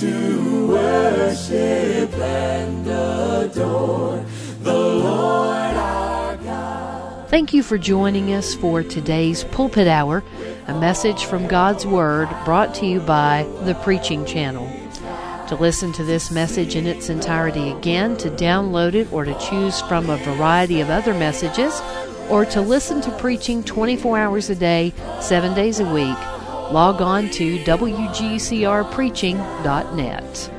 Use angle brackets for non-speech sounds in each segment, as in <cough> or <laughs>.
to worship and adore the Lord our God. Thank you for joining us for today's Pulpit Hour, a message from God's Word brought to you by the Preaching Channel. To listen to this message in its entirety again, to download it, or to choose from a variety of other messages, or to listen to preaching 24 hours a day, 7 days a week, log on to WGCRpreaching.net.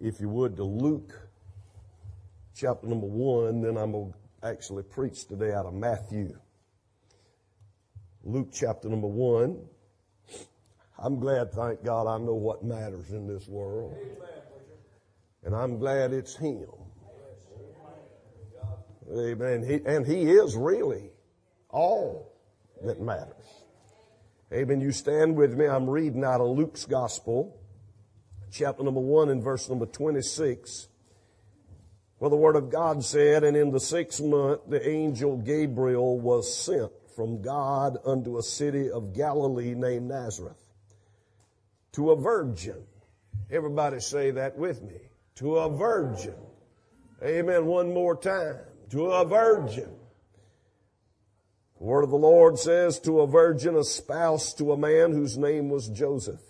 If you would, to Luke chapter number one, then I'm going to actually preach today out of Matthew. Luke chapter number one. I'm glad, thank God, I know what matters in this world. And I'm glad it's Him. Amen. He, and He is really all that matters. Amen. You stand with me. I'm reading out of Luke's Gospel, chapter number 1 and verse number 26. Well, the Word of God said, And in the sixth month the angel Gabriel was sent from God unto a city of Galilee named Nazareth to a virgin. Everybody say that with me. To a virgin. Amen. One more time. To a virgin. The word of the Lord says to a virgin espoused to a man whose name was Joseph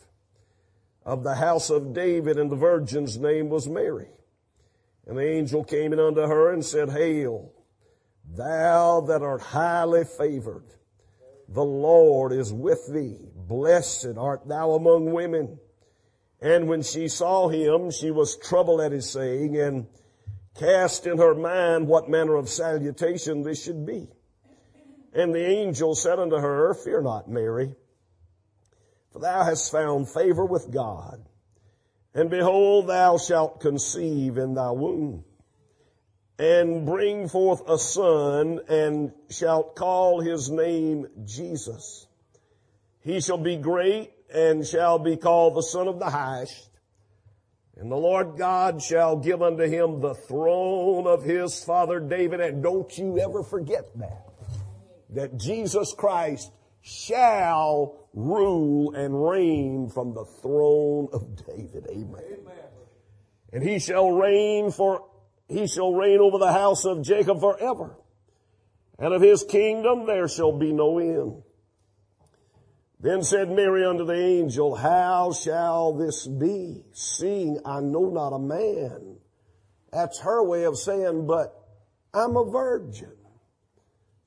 of the house of David and the virgin's name was Mary. And the angel came in unto her and said, Hail, thou that art highly favored. The Lord is with thee. Blessed art thou among women. And when she saw him, she was troubled at his saying and cast in her mind what manner of salutation this should be. And the angel said unto her, Fear not, Mary, for thou hast found favor with God. And behold, thou shalt conceive in thy womb and bring forth a son and shalt call his name Jesus. He shall be great and shall be called the son of the highest. And the Lord God shall give unto him the throne of his father David. And don't you ever forget that. That Jesus Christ shall rule and reign from the throne of David. Amen. And he shall reign for, he shall reign over the house of Jacob forever. And of his kingdom there shall be no end. Then said Mary unto the angel, How shall this be, seeing I know not a man? That's her way of saying, but I'm a virgin.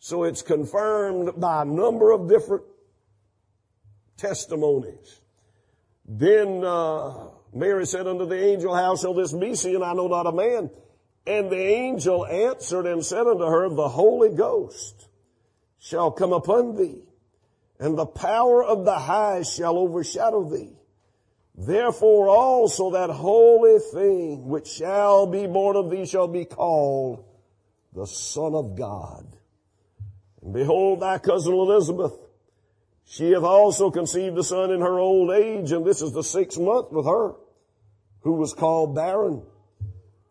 So it's confirmed by a number of different testimonies. Then uh, Mary said unto the angel, How shall this be, seeing I know not a man? And the angel answered and said unto her, The Holy Ghost shall come upon thee and the power of the highest shall overshadow thee. Therefore also that holy thing which shall be born of thee shall be called the Son of God. Behold thy cousin Elizabeth, she hath also conceived a son in her old age, and this is the sixth month with her, who was called barren.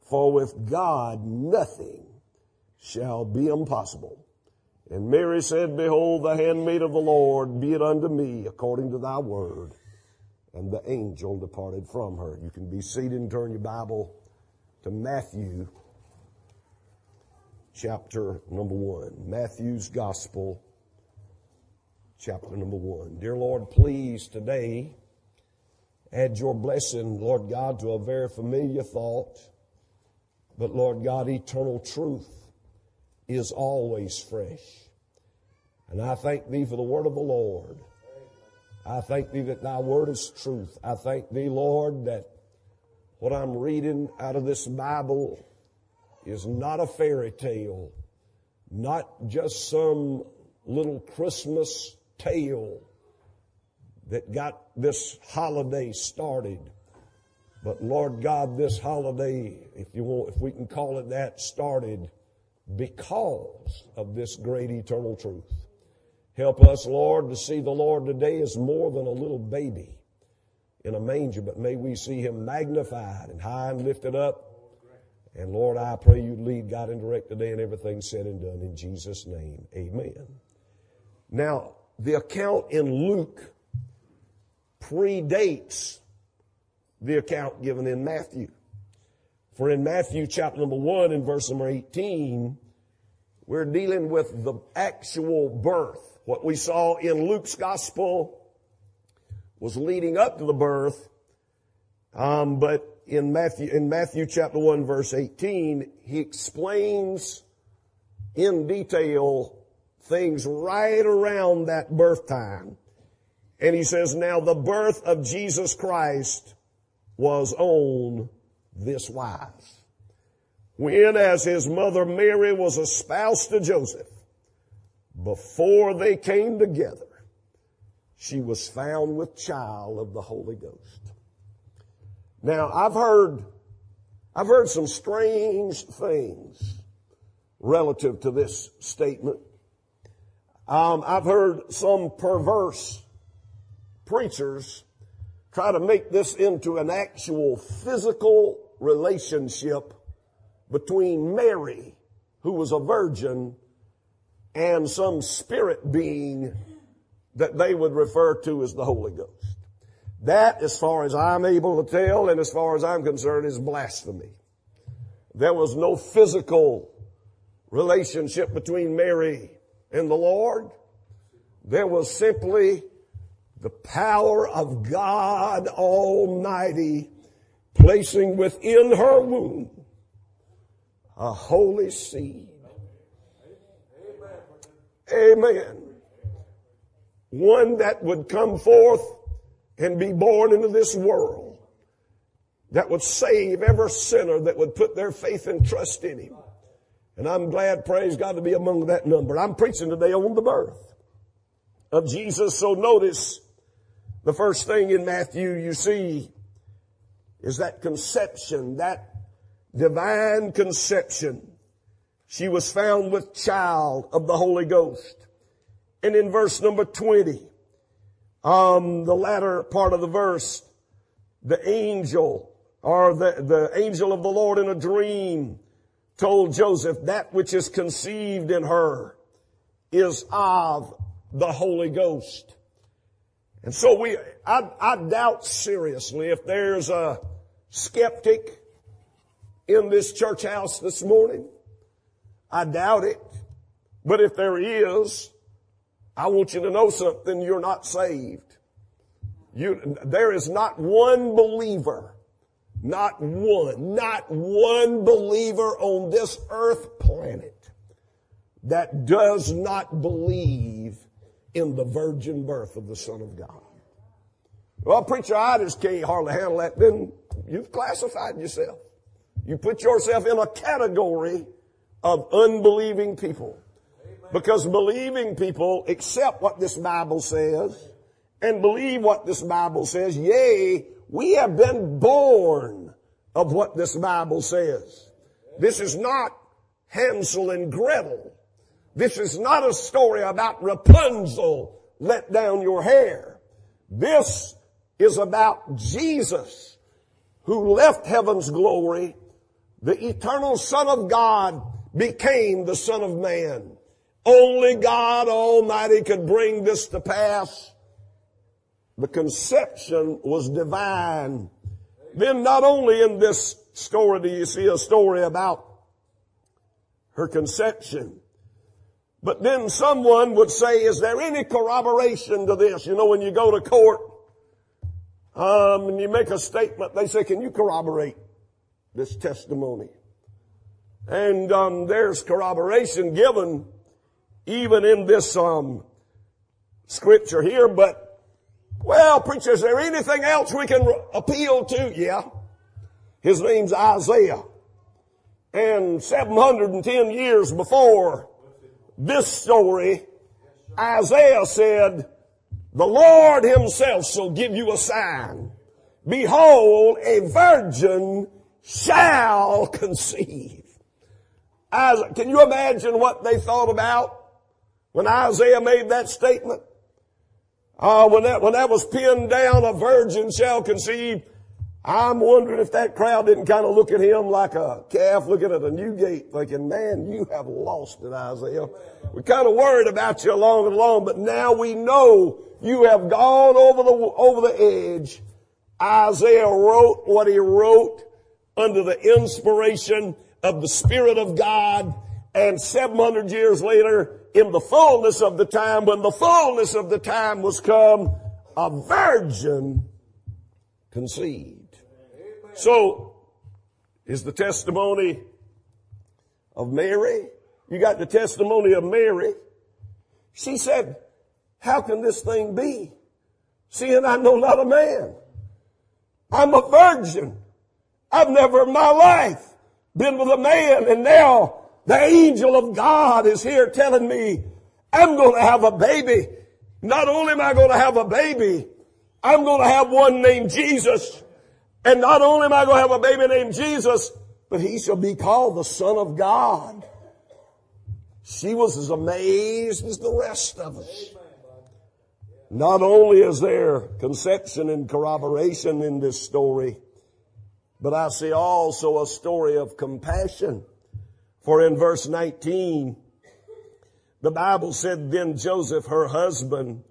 For with God nothing shall be impossible. And Mary said, Behold, the handmaid of the Lord, be it unto me according to thy word. And the angel departed from her. You can be seated and turn your Bible to Matthew chapter number one. Matthew's gospel chapter number one. Dear Lord, please today add your blessing, Lord God, to a very familiar thought. But Lord God, eternal truth is always fresh. And I thank thee for the word of the Lord. I thank thee that thy word is truth. I thank thee, Lord, that what I'm reading out of this Bible is not a fairy tale, not just some little Christmas tale that got this holiday started. But Lord God, this holiday, if you want, if we can call it that, started because of this great eternal truth. Help us, Lord, to see the Lord today as more than a little baby in a manger, but may we see him magnified and high and lifted up. And Lord, I pray you lead, God, and direct today and everything said and done in Jesus' name. Amen. Now, the account in Luke predates the account given in Matthew. For in Matthew chapter number 1 and verse number 18, we're dealing with the actual birth. What we saw in Luke's gospel was leading up to the birth, um, but in Matthew, in Matthew chapter 1 verse 18, he explains in detail things right around that birth time. And he says, now the birth of Jesus Christ was on this wise. When as his mother Mary was espoused to Joseph, before they came together, she was found with child of the Holy Ghost. Now I've heard, I've heard some strange things relative to this statement. Um, I've heard some perverse preachers try to make this into an actual physical relationship between Mary, who was a virgin, and some spirit being that they would refer to as the Holy Ghost. That, as far as I'm able to tell and as far as I'm concerned, is blasphemy. There was no physical relationship between Mary and the Lord. There was simply the power of God Almighty placing within her womb a holy seed. Amen. One that would come forth and be born into this world that would save every sinner that would put their faith and trust in Him. And I'm glad, praise God, to be among that number. I'm preaching today on the birth of Jesus. So notice the first thing in Matthew you see is that conception, that divine conception. She was found with child of the Holy Ghost. And in verse number 20, um, the latter part of the verse, the angel or the, the angel of the Lord in a dream told Joseph that which is conceived in her is of the Holy Ghost. And so we, I, I doubt seriously if there's a skeptic in this church house this morning. I doubt it. But if there is, I want you to know something. You're not saved. You, there is not one believer, not one, not one believer on this earth planet that does not believe in the virgin birth of the Son of God. Well, preacher, I just can't hardly handle that. Then you've classified yourself. You put yourself in a category of unbelieving people. Because believing people accept what this Bible says and believe what this Bible says. Yea, we have been born of what this Bible says. This is not Hansel and Gretel. This is not a story about Rapunzel let down your hair. This is about Jesus who left heaven's glory. The eternal Son of God became the Son of Man. Only God Almighty could bring this to pass. The conception was divine. Then not only in this story do you see a story about her conception, but then someone would say, is there any corroboration to this? You know, when you go to court, um, and you make a statement, they say, can you corroborate this testimony? And um, there's corroboration given even in this um, scripture here, but well, preacher, is there anything else we can appeal to? Yeah. His name's Isaiah. And 710 years before this story, Isaiah said, the Lord himself shall give you a sign. Behold, a virgin shall conceive. As, can you imagine what they thought about when Isaiah made that statement? Uh, when that, when that was pinned down, a virgin shall conceive. I'm wondering if that crowd didn't kind of look at him like a calf looking at a new gate thinking, man, you have lost it, Isaiah. We're kind of worried about you along and along, but now we know you have gone over the, over the edge. Isaiah wrote what he wrote under the inspiration of the Spirit of God and 700 years later, in the fullness of the time, when the fullness of the time was come, a virgin conceived. So, is the testimony of Mary. You got the testimony of Mary. She said, how can this thing be? Seeing I know not a man. I'm a virgin. I've never in my life been with a man and now the angel of God is here telling me I'm going to have a baby. Not only am I going to have a baby, I'm going to have one named Jesus. And not only am I going to have a baby named Jesus, but he shall be called the Son of God. She was as amazed as the rest of us. Not only is there conception and corroboration in this story, but I see also a story of compassion. For in verse 19, the Bible said, then Joseph, her husband,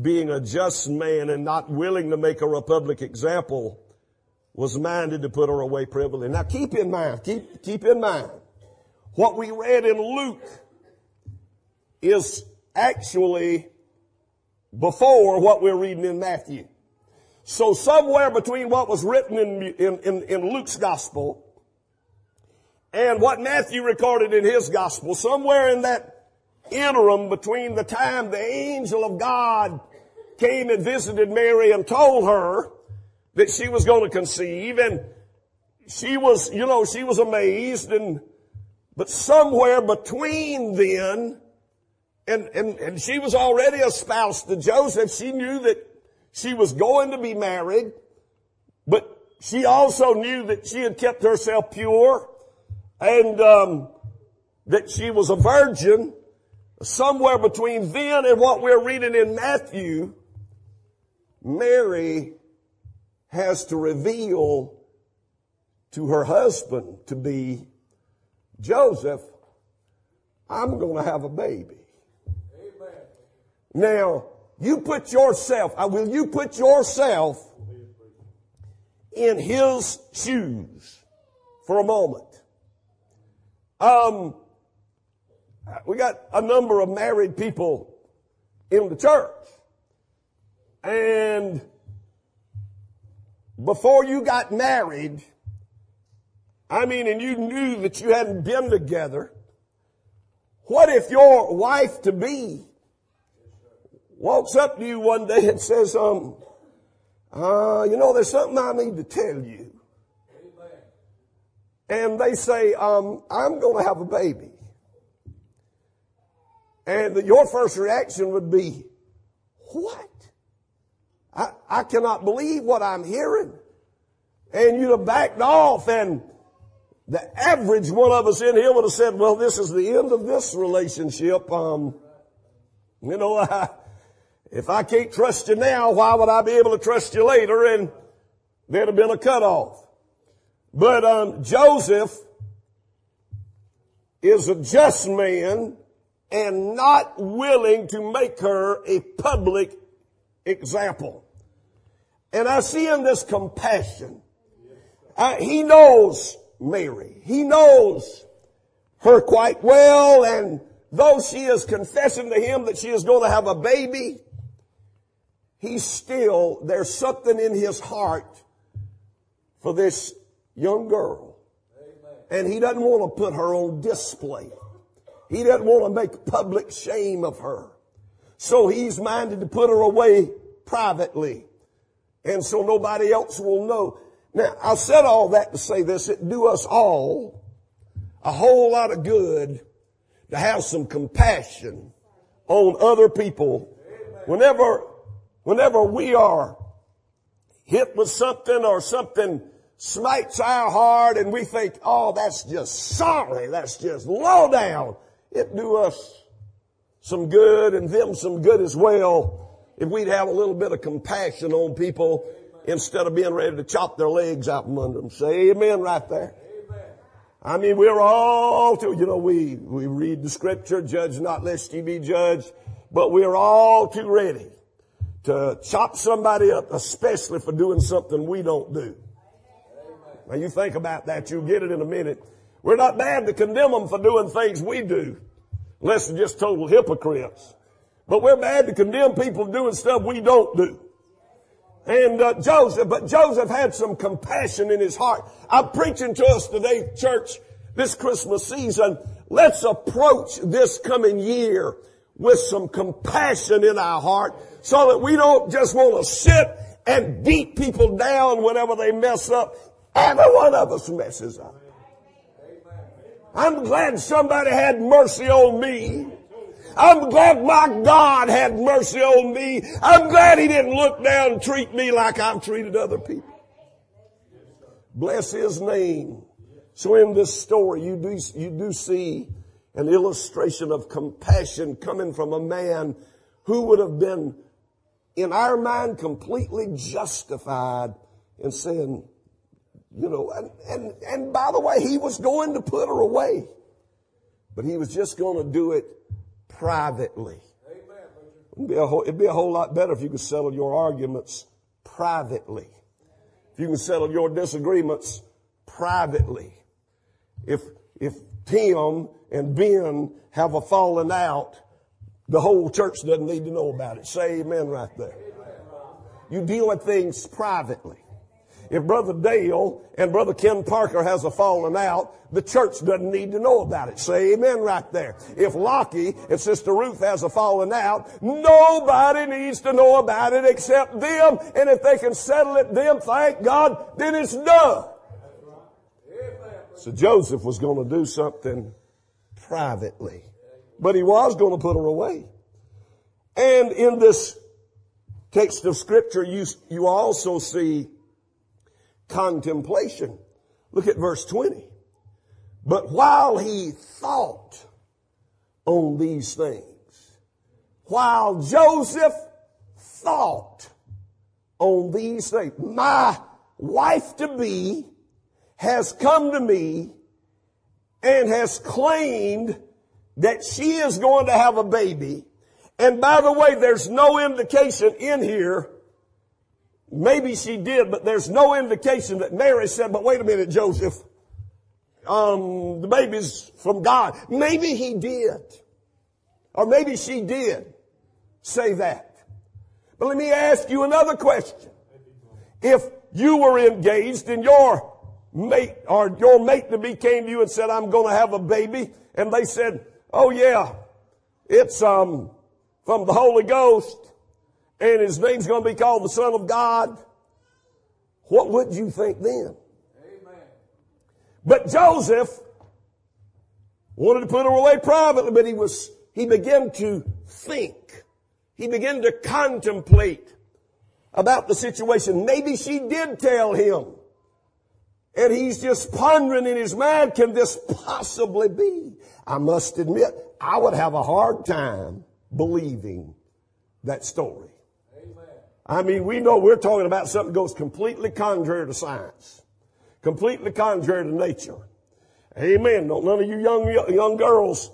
being a just man and not willing to make her a public example, was minded to put her away privily. Now keep in mind, keep, keep in mind, what we read in Luke is actually before what we're reading in Matthew. So somewhere between what was written in, in, in, in Luke's gospel and what Matthew recorded in his gospel, somewhere in that interim between the time the angel of God came and visited Mary and told her that she was going to conceive and she was, you know, she was amazed and, but somewhere between then and, and, and she was already a spouse to Joseph. She knew that she was going to be married, but she also knew that she had kept herself pure and, um, that she was a virgin. Somewhere between then and what we're reading in Matthew, Mary has to reveal to her husband to be Joseph, I'm going to have a baby. Amen. Now, you put yourself, uh, will you put yourself in his shoes for a moment? Um, we got a number of married people in the church. And before you got married, I mean, and you knew that you hadn't been together, what if your wife to be walks up to you one day and says, um, uh, you know, there's something I need to tell you. And they say, um, I'm going to have a baby. And your first reaction would be, what? I, I cannot believe what I'm hearing. And you'd have backed off and the average one of us in here would have said, well, this is the end of this relationship. Um, you know, I, <laughs> if I can't trust you now, why would I be able to trust you later? And there'd have been a cutoff. But, um, Joseph is a just man and not willing to make her a public example. And I see in this compassion. Uh, he knows Mary. He knows her quite well and though she is confessing to him that she is going to have a baby, he's still, there's something in his heart for this young girl. And he doesn't want to put her on display. He doesn't want to make public shame of her. So he's minded to put her away privately. And so nobody else will know. Now, I said all that to say this. It do us all a whole lot of good to have some compassion on other people whenever, whenever we are hit with something or something smites our heart and we think, oh, that's just sorry. That's just low down. It do us some good and them some good as well if we'd have a little bit of compassion on people instead of being ready to chop their legs out from under them. Say amen right there. I mean, we're all too, you know, we, we read the scripture, judge not lest ye be judged, but we're all too ready to chop somebody up, especially for doing something we don't do. Now you think about that, you'll get it in a minute. We're not bad to condemn them for doing things we do, unless they're just total hypocrites. But we're bad to condemn people doing stuff we don't do. And uh, Joseph, but Joseph had some compassion in his heart. I'm preaching to us today, church, this Christmas season. Let's approach this coming year with some compassion in our heart so that we don't just want to sit and beat people down whenever they mess up. Every one of us messes up. I'm glad somebody had mercy on me. I'm glad my God had mercy on me. I'm glad he didn't look down and treat me like I've treated other people. Bless his name. So in this story, you do, you do see an illustration of compassion coming from a man who would have been, in our mind, completely justified in saying, you know, and, and, and by the way, he was going to put her away, but he was just going to do it privately. It'd be, a whole, it'd be a whole lot better if you could settle your arguments privately. If you can settle your disagreements privately. If, if Tim and Ben have a falling out, the whole church doesn't need to know about it. Say amen right there. You deal with things privately. If Brother Dale and Brother Ken Parker has a falling out, the church doesn't need to know about it. Say amen right there. If Lockie and Sister Ruth has a falling out, nobody needs to know about it except them. And if they can settle it them, thank God, then it's done. So Joseph was going to do something privately. But he was going to put her away. And in this text of scripture, you, you also see contemplation. Look at verse 20. But while he thought on these things, while Joseph thought on these things, my wife to be has come to me and has claimed that she is going to have a baby. And by the way, there's no indication in here Maybe she did, but there's no indication that Mary said, but wait a minute, Joseph, um, the baby's from God. Maybe he did. Or maybe she did say that. But let me ask you another question. If you were engaged and your mate or your mate to be came to you and said, I'm going to have a baby, and they said, oh yeah, it's, um, from the Holy Ghost, and his name's going to be called the Son of God, what would you think then? Amen. But Joseph wanted to put her away privately, but he was, he began to think. He began to contemplate about the situation. Maybe she did tell him. And he's just pondering in his mind, can this possibly be? I must admit, I would have a hard time believing that story. I mean, we know we're talking about something that goes completely contrary to science, completely contrary to nature. Amen. Don't none of you young young girls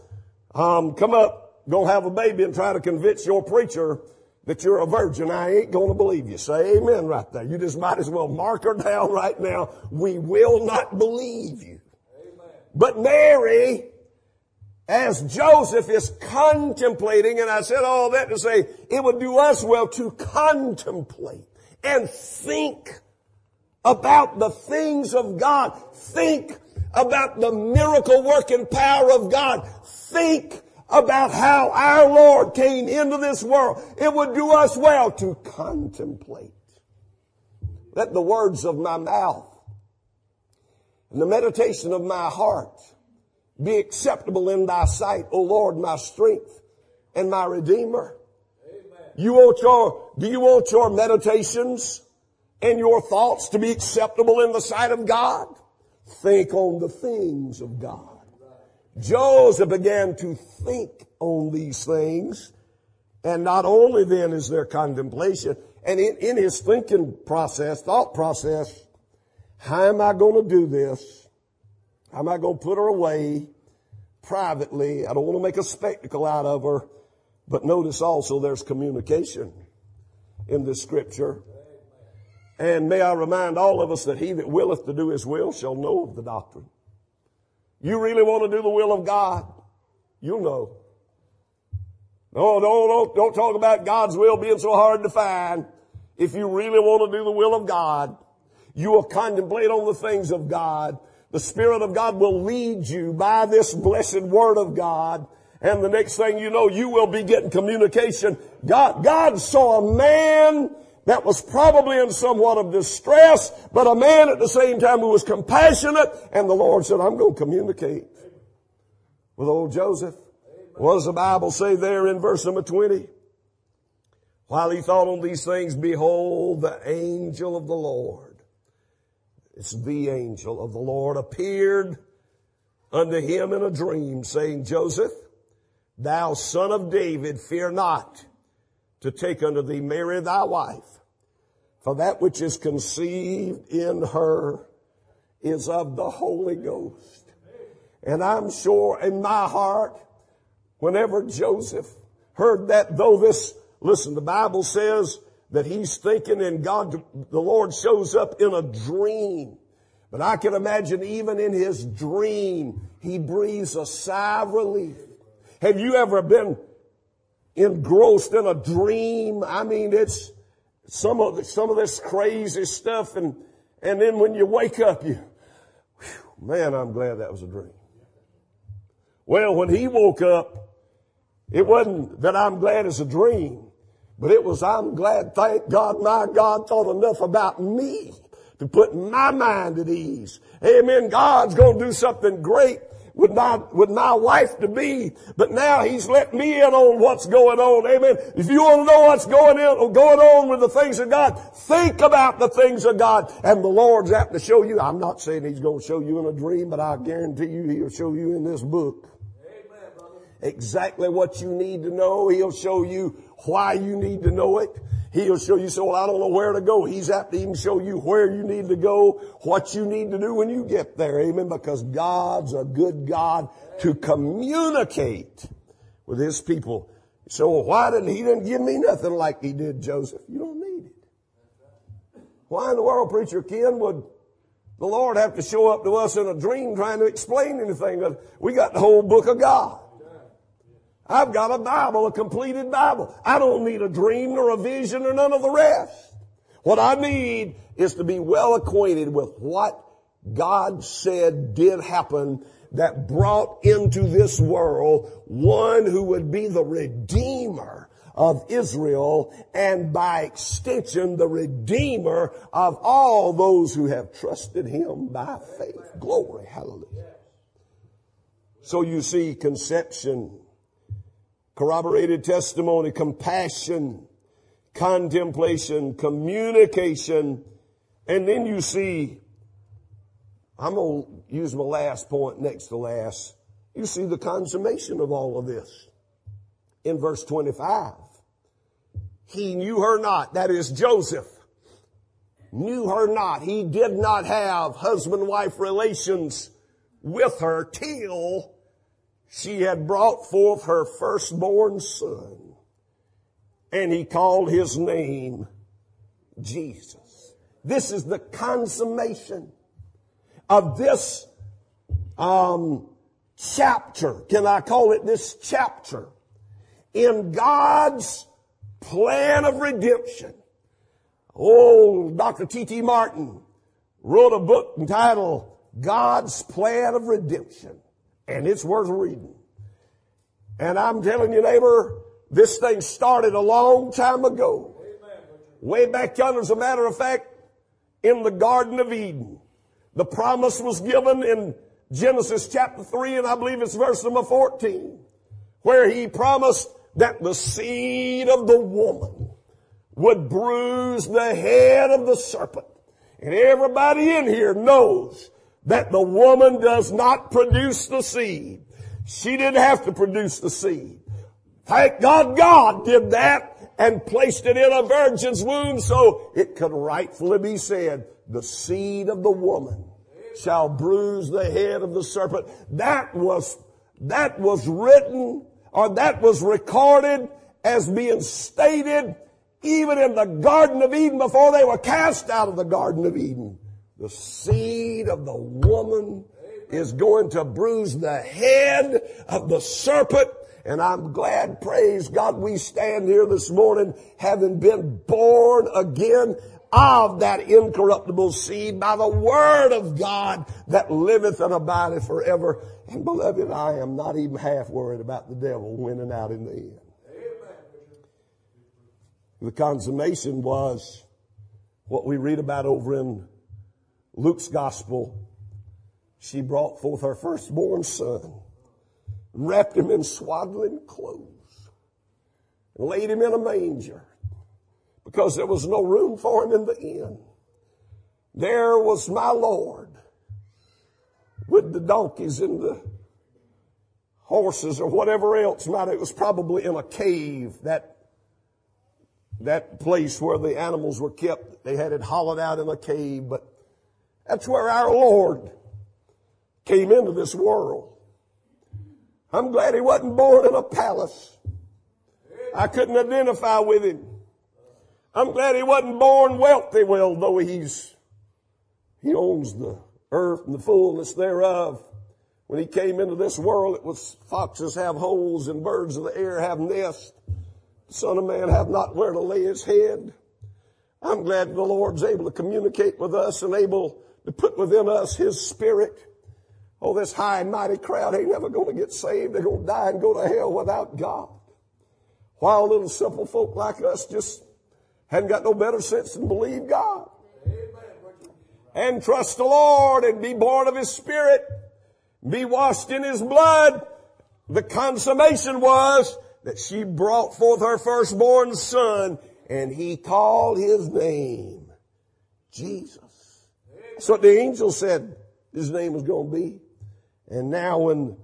um, come up, gonna have a baby, and try to convince your preacher that you're a virgin. I ain't gonna believe you. Say amen right there. You just might as well mark her down right now. We will not believe you. Amen. But Mary as Joseph is contemplating, and I said all that to say it would do us well to contemplate and think about the things of God. Think about the miracle working power of God. Think about how our Lord came into this world. It would do us well to contemplate. Let the words of my mouth and the meditation of my heart be acceptable in thy sight, O Lord, my strength and my redeemer. Amen. You want your, do you want your meditations and your thoughts to be acceptable in the sight of God? Think on the things of God. Joseph began to think on these things. And not only then is there contemplation, And in, in his thinking process, thought process, how am I going to do this? Am not going to put her away privately? I don't want to make a spectacle out of her. But notice also there's communication in this scripture. And may I remind all of us that he that willeth to do his will shall know of the doctrine. You really want to do the will of God? You'll know. No, no, don't, don't talk about God's will being so hard to find. If you really want to do the will of God, you will contemplate on the things of God. The Spirit of God will lead you by this blessed Word of God. And the next thing you know, you will be getting communication. God, God saw a man that was probably in somewhat of distress, but a man at the same time who was compassionate. And the Lord said, I'm going to communicate with old Joseph. What does the Bible say there in verse number 20? While he thought on these things, behold, the angel of the Lord. It's the angel of the Lord appeared unto him in a dream saying, Joseph, thou son of David, fear not to take unto thee Mary thy wife, for that which is conceived in her is of the Holy Ghost. And I'm sure in my heart, whenever Joseph heard that, though this, listen, the Bible says that he's thinking and God, the Lord shows up in a dream. But I can imagine even in his dream, he breathes a sigh of relief. Have you ever been engrossed in a dream? I mean, it's some of some of this crazy stuff and, and then when you wake up, you, whew, man, I'm glad that was a dream. Well, when he woke up, it wasn't that I'm glad it's a dream, but it was I'm glad, thank God, my God thought enough about me to put my mind at ease. Amen. God's going to do something great with my, with my wife to be, but now he's let me in on what's going on. Amen. If you want to know what's going in, or going on with the things of God, think about the things of God. And the Lord's apt to show you. I'm not saying he's going to show you in a dream, but I guarantee you he'll show you in this book exactly what you need to know. He'll show you why you need to know it. He'll show you, so well, I don't know where to go. He's apt to even show you where you need to go, what you need to do when you get there. Amen. Because God's a good God to communicate with His people. So why didn't He didn't give me nothing like He did Joseph? You don't need it. Why in the world, preacher Ken, would the Lord have to show up to us in a dream trying to explain anything? We got the whole book of God. I've got a Bible, a completed Bible. I don't need a dream nor a vision or none of the rest. What I need is to be well acquainted with what God said did happen that brought into this world one who would be the Redeemer of Israel and by extension the Redeemer of all those who have trusted Him by faith. Glory, hallelujah. So you see conception corroborated testimony, compassion, contemplation, communication, and then you see, I'm going to use my last point next to last. You see the consummation of all of this in verse 25. He knew her not. That is Joseph. Knew her not. He did not have husband-wife relations with her till she had brought forth her firstborn son, and he called his name Jesus. This is the consummation of this um, chapter. Can I call it this chapter? In God's plan of redemption. Old Dr. T.T. Martin wrote a book entitled God's Plan of Redemption. And it's worth reading. And I'm telling you, neighbor, this thing started a long time ago. Way back yonder, as a matter of fact, in the Garden of Eden. The promise was given in Genesis chapter 3, and I believe it's verse number 14, where he promised that the seed of the woman would bruise the head of the serpent. And everybody in here knows that the woman does not produce the seed. She didn't have to produce the seed. Thank God God did that and placed it in a virgin's womb so it could rightfully be said, the seed of the woman shall bruise the head of the serpent. That was, that was written or that was recorded as being stated even in the Garden of Eden before they were cast out of the Garden of Eden. The seed of the woman is going to bruise the head of the serpent. And I'm glad, praise God, we stand here this morning having been born again of that incorruptible seed by the word of God that liveth and abideth forever. And beloved, I am not even half worried about the devil winning out in the end. The consummation was what we read about over in Luke's gospel. She brought forth her firstborn son, wrapped him in swaddling clothes, and laid him in a manger because there was no room for him in the inn. There was my Lord with the donkeys and the horses or whatever else might. It was probably in a cave that that place where the animals were kept. They had it hollowed out in a cave, but that's where our Lord came into this world. I'm glad he wasn't born in a palace. I couldn't identify with him. I'm glad he wasn't born wealthy, well, though he's, he owns the earth and the fullness thereof. When he came into this world, it was foxes have holes and birds of the air have nests. Son of Man have not where to lay his head. I'm glad the Lord's able to communicate with us and able to put within us his spirit. Oh, this high and mighty crowd ain't never going to get saved. They're going to die and go to hell without God. While little simple folk like us just hadn't got no better sense than believe God. And trust the Lord and be born of His Spirit, be washed in His blood. The consummation was that she brought forth her firstborn son and he called his name Jesus. That's what the angel said his name was going to be. And now when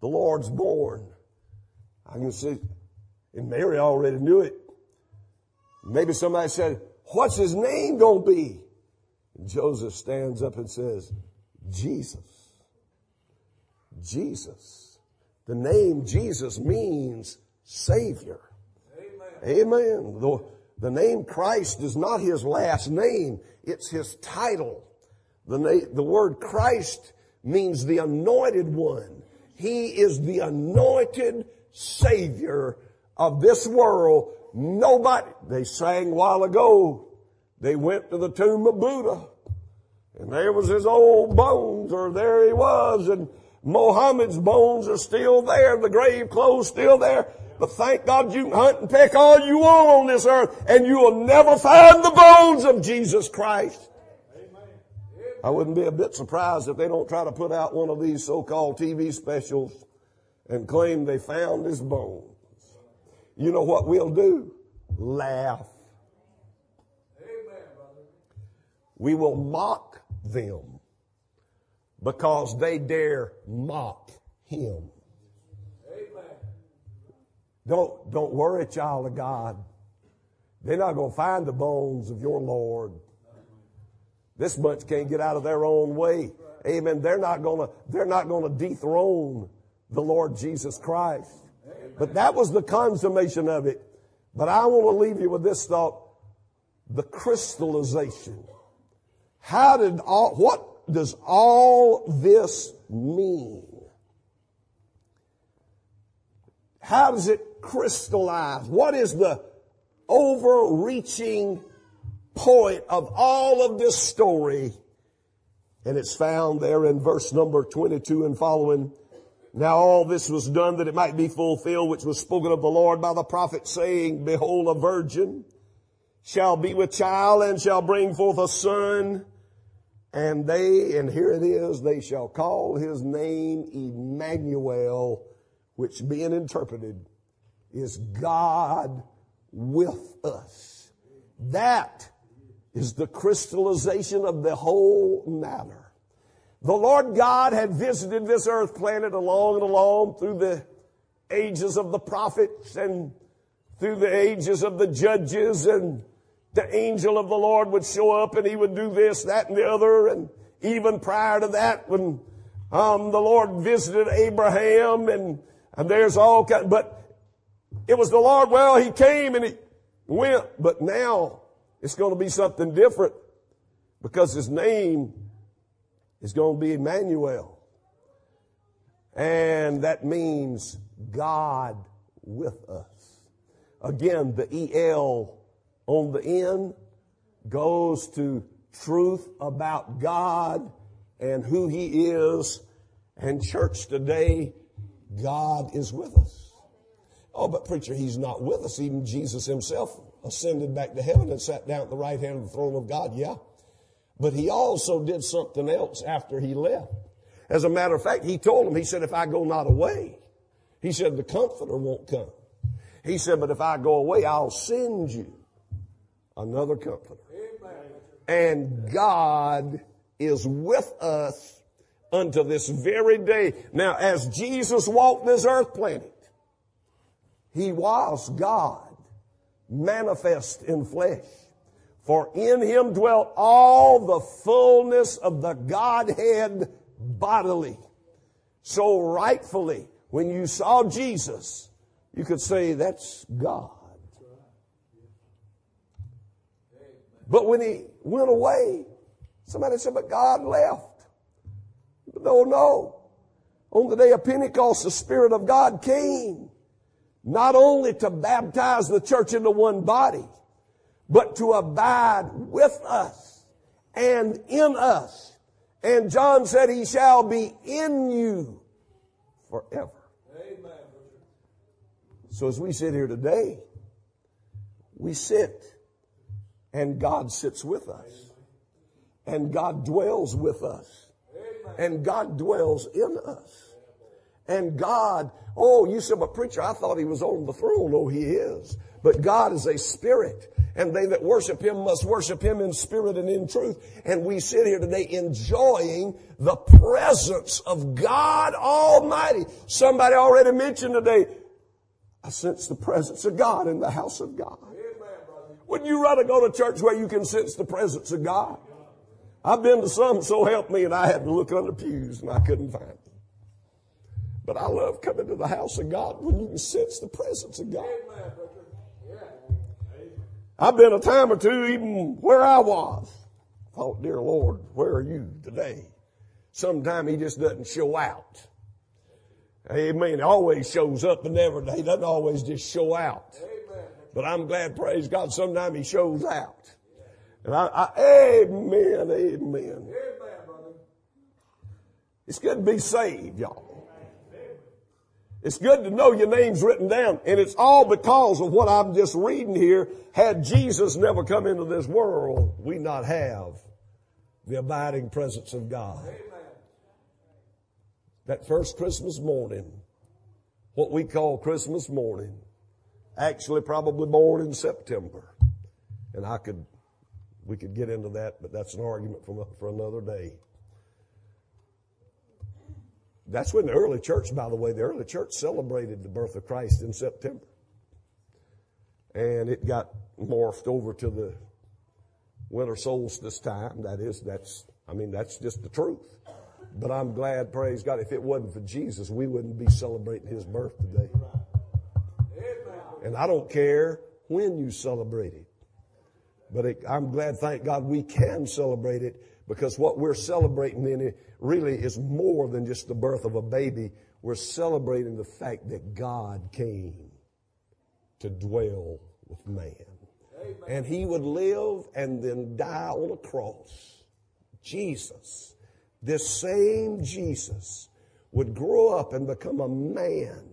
the Lord's born, I can see, and Mary already knew it. Maybe somebody said, what's his name going to be? And Joseph stands up and says, Jesus. Jesus. The name Jesus means Savior. Amen. Amen. The, the name Christ is not his last name. It's his title. The, na- the word Christ means the anointed one. He is the anointed Savior of this world. Nobody, they sang while ago, they went to the tomb of Buddha and there was his old bones or there he was and Mohammed's bones are still there, the grave clothes still there. But thank God you can hunt and peck all you want on this earth and you will never find the bones of Jesus Christ. I wouldn't be a bit surprised if they don't try to put out one of these so-called TV specials and claim they found his bones. You know what we'll do? Laugh. We will mock them because they dare mock him. Don't, don't worry, child of God. They're not going to find the bones of your Lord. This bunch can't get out of their own way. Amen. They're not going to, they're not going to dethrone the Lord Jesus Christ. But that was the consummation of it. But I want to leave you with this thought. The crystallization. How did all, what does all this mean? How does it crystallize? What is the overreaching point of all of this story? And it's found there in verse number 22 and following. Now all this was done that it might be fulfilled, which was spoken of the Lord by the prophet saying, behold, a virgin shall be with child and shall bring forth a son. And they, and here it is, they shall call his name Emmanuel, which being interpreted is God with us. That is the crystallization of the whole matter. The Lord God had visited this earth planet along and along through the ages of the prophets and through the ages of the judges and the angel of the Lord would show up and he would do this, that, and the other. And even prior to that, when um, the Lord visited Abraham and, and there's all kind, but it was the Lord, well, he came and he went, but now it's going to be something different because his name is going to be Emmanuel. And that means God with us. Again, the EL on the end goes to truth about God and who He is. And church today, God is with us. Oh, but preacher, He's not with us. Even Jesus Himself ascended back to heaven and sat down at the right hand of the throne of God. Yeah. But He also did something else after He left. As a matter of fact, He told them, He said, if I go not away, He said, the Comforter won't come. He said, but if I go away, I'll send you another comforter. And God is with us unto this very day. Now, as Jesus walked this earth planet, He was God manifest in flesh. For in Him dwelt all the fullness of the Godhead bodily. So rightfully, when you saw Jesus, you could say that's God. But when he went away, somebody said, but God left. No, no. On the day of Pentecost, the Spirit of God came not only to baptize the church into one body, but to abide with us and in us. And John said, He shall be in you forever. Amen. So as we sit here today, we sit and God sits with us. And God dwells with us. And God dwells in us. And God, oh, you said, but preacher, I thought he was on the throne. Oh, he is. But God is a spirit. And they that worship him must worship him in spirit and in truth. And we sit here today enjoying the presence of God Almighty. Somebody already mentioned today, I sense the presence of God in the house of God. Wouldn't you rather go to church where you can sense the presence of God? I've been to some, so help me, and I had to look under pews and I couldn't find. But I love coming to the house of God when you can sense the presence of God. I've been a time or two even where I was. Thought, dear Lord, where are you today? Sometime he just doesn't show out. Amen. He always shows up and never, he doesn't always just show out. But I'm glad, praise God, sometime He shows out. And I, I amen, amen. It's good to be saved, y'all. It's good to know your name's written down. And it's all because of what I'm just reading here. Had Jesus never come into this world, we not have the abiding presence of God. That first Christmas morning, what we call Christmas morning, actually probably born in September. And I could, we could get into that, but that's an argument for, for another day. That's when the early church, by the way, the early church celebrated the birth of Christ in September. And it got morphed over to the winter solstice time. That is, that's, I mean, that's just the truth. But I'm glad, praise God, if it wasn't for Jesus, we wouldn't be celebrating his birth today. And I don't care when you celebrate it. But it, I'm glad, thank God, we can celebrate it because what we're celebrating in it really is more than just the birth of a baby. We're celebrating the fact that God came to dwell with man. Amen. And he would live and then die on a cross. Jesus, this same Jesus, would grow up and become a man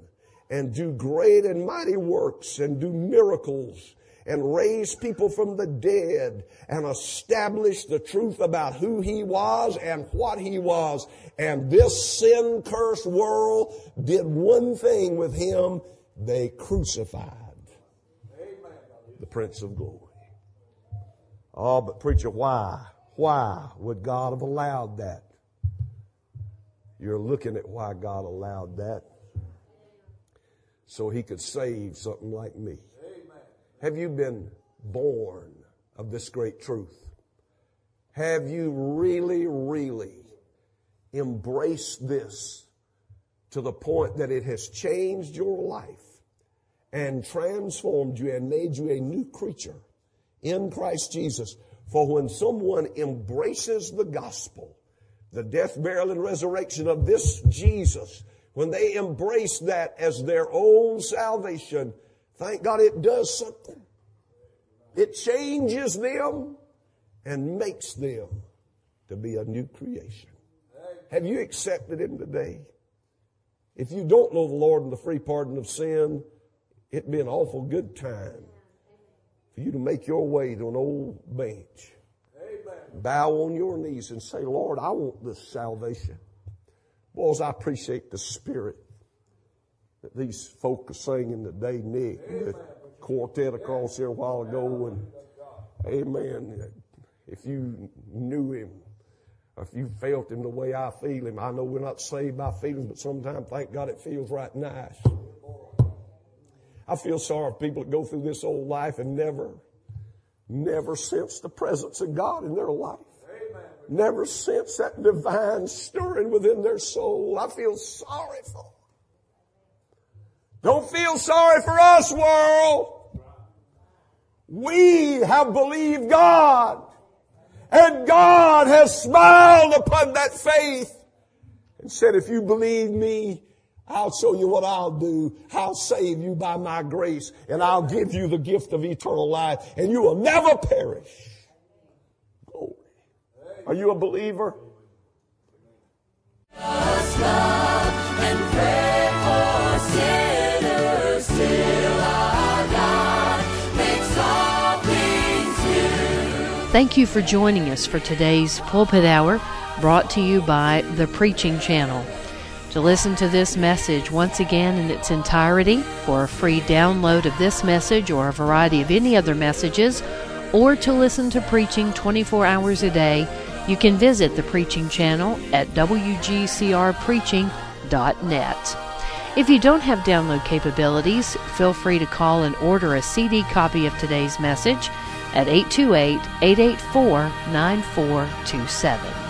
and do great and mighty works and do miracles and raise people from the dead and establish the truth about who he was and what he was. And this sin cursed world did one thing with him. They crucified the Prince of Glory. Oh, but preacher, why? Why would God have allowed that? You're looking at why God allowed that so he could save something like me. Have you been born of this great truth? Have you really, really embraced this to the point that it has changed your life and transformed you and made you a new creature in Christ Jesus? For when someone embraces the gospel, the death, burial, and resurrection of this Jesus, when they embrace that as their own salvation, thank God it does something. It changes them and makes them to be a new creation. Have you accepted Him today? If you don't know the Lord and the free pardon of sin, it'd be an awful good time for you to make your way to an old bench. Bow on your knees and say, Lord, I want this salvation. Boys, I appreciate the spirit these folk are singing today, Nick, the quartet across here a while ago, and amen. If you knew him, if you felt him the way I feel him, I know we're not saved by feelings, but sometimes, thank God, it feels right nice. I feel sorry for people that go through this old life and never, never sense the presence of God in their life. Never sense that divine stirring within their soul. I feel sorry for. Don't feel sorry for us, world. We have believed God. And God has smiled upon that faith and said, if you believe me, I'll show you what I'll do. I'll save you by my grace and I'll give you the gift of eternal life and you will never perish. Glory. Are you a believer? and pray for sinners Thank you for joining us for today's Pulpit Hour, brought to you by the Preaching Channel. To listen to this message once again in its entirety, for a free download of this message or a variety of any other messages, or to listen to preaching 24 hours a day, you can visit the Preaching Channel at wgcrpreaching.net. If you don't have download capabilities, feel free to call and order a CD copy of today's message at 828 884 9427.